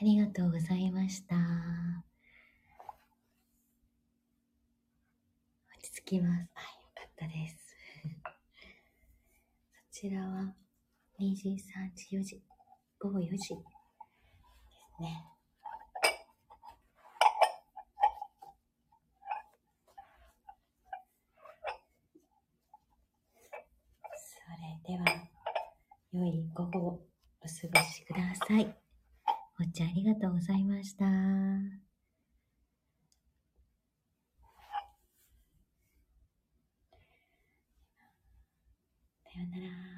ありがとうございました。落ち着きます。はい、よかったです。そちらは2時、3時、4時、午後4時ですね。それでは、良い午後をお過ごしください。お茶ありがとうございました。さようなら。